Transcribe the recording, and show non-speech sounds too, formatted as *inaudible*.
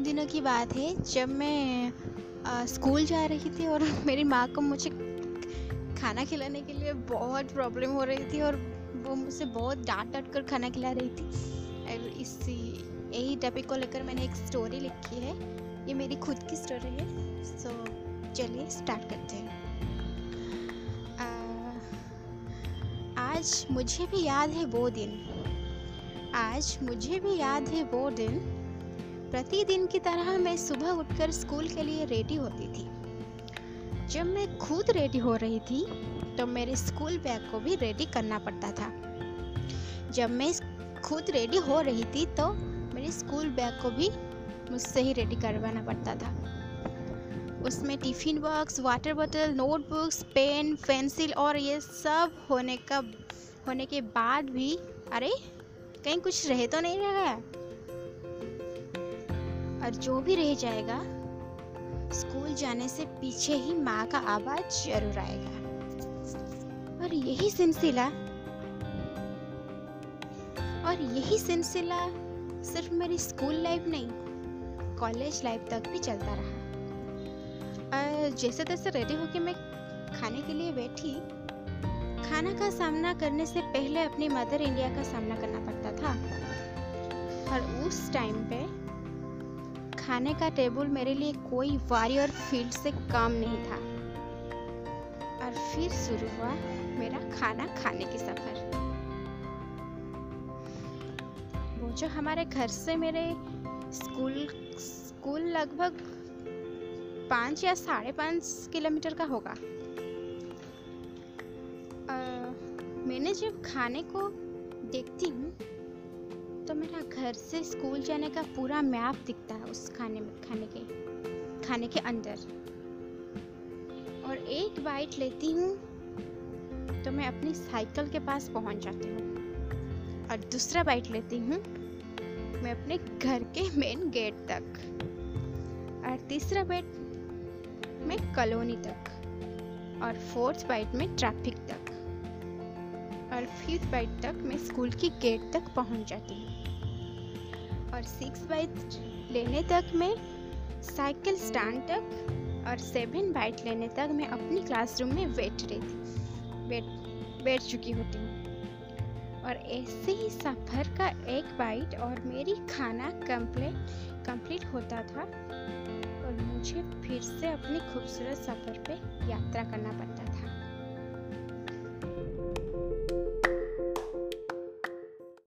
दिनों की बात है जब मैं आ, स्कूल जा रही थी और *laughs* मेरी माँ को मुझे खाना खिलाने के लिए बहुत प्रॉब्लम हो रही थी और वो मुझसे बहुत डांट डांट कर खाना खिला रही थी। और इसी यही टॉपिक को लेकर मैंने एक स्टोरी लिखी है। ये मेरी खुद की स्टोरी है। सो चलिए स्टार्ट करते हैं। आज मुझे भी याद है वो दिन। आज मुझे भी याद है वो दिन प्रतिदिन की तरह मैं सुबह उठकर स्कूल के लिए रेडी होती थी। जब मैं खुद रेडी हो रही थी तो मेरे स्कूल बैग को भी रेडी करना पड़ता था। जब मैं खुद रेडी हो रही थी तो मेरे स्कूल बैग को भी मुझसे ही रेडी करवाना पड़ता था। उसमें टिफ़िन बॉक्स, वाटर बोतल, नोटबुक्स, पेन, पेंसिल और ये सब होने का, होने के बाद भी, अरे, कहीं कुछ रह तो नहीं रहा और जो भी रह जाएगा, स्कूल जाने से पीछे ही माँ का आवाज़ ज़रूर आएगा। और यही सिलसिला, और यही सिलसिला सिर्फ़ मेरी स्कूल लाइफ नहीं, कॉलेज लाइफ तक भी चलता रहा। और जैसे तैसे रेडी होके मैं खाने के लिए बैठी, खाना का सामना करने से पहले अपनी मदर इंडिया का सामना करना पड़ता था। और उस टाइम पे खाने का टेबल मेरे लिए कोई वॉरियर फ़ील्ड से काम नहीं था। और फिर शुरू हुआ मेरा खाना खाने की सफ़र। वो जो हमारे घर से मेरे स्कूल स्कूल लगभग पाँच या साढ़े पाँच किलोमीटर का होगा। आ, मैंने जब खाने को देखती हूँ तो मेरा घर से स्कूल जाने का पूरा मैप दिखता है उस खाने में, खाने के खाने के अंदर। और एक बाइट लेती हूँ तो मैं अपनी साइकिल के पास पहुँच जाती हूँ। और दूसरा बाइट लेती हूँ, मैं अपने घर के मेन गेट तक। और तीसरा बाइट, में कॉलोनी तक। और फोर्थ बाइट, में ट्रैफ़िक तक। और फिफ्थ बाइट तक मैं स्कूल की गेट तक पहुँच जाती हूँ। और सिक्स बाइट लेने तक मैं साइकिल स्टैंड तक और सेवन बाइट लेने तक मैं अपनी क्लासरूम में बैठ रही थी बैठ बैठ चुकी होती हूँ। और ऐसे ही सफ़र का एक बाइट और मेरी खाना कंप्लीट कंप्लीट होता था और मुझे फिर से अपने खूबसूरत सफ़र पे यात्रा करना पड़ता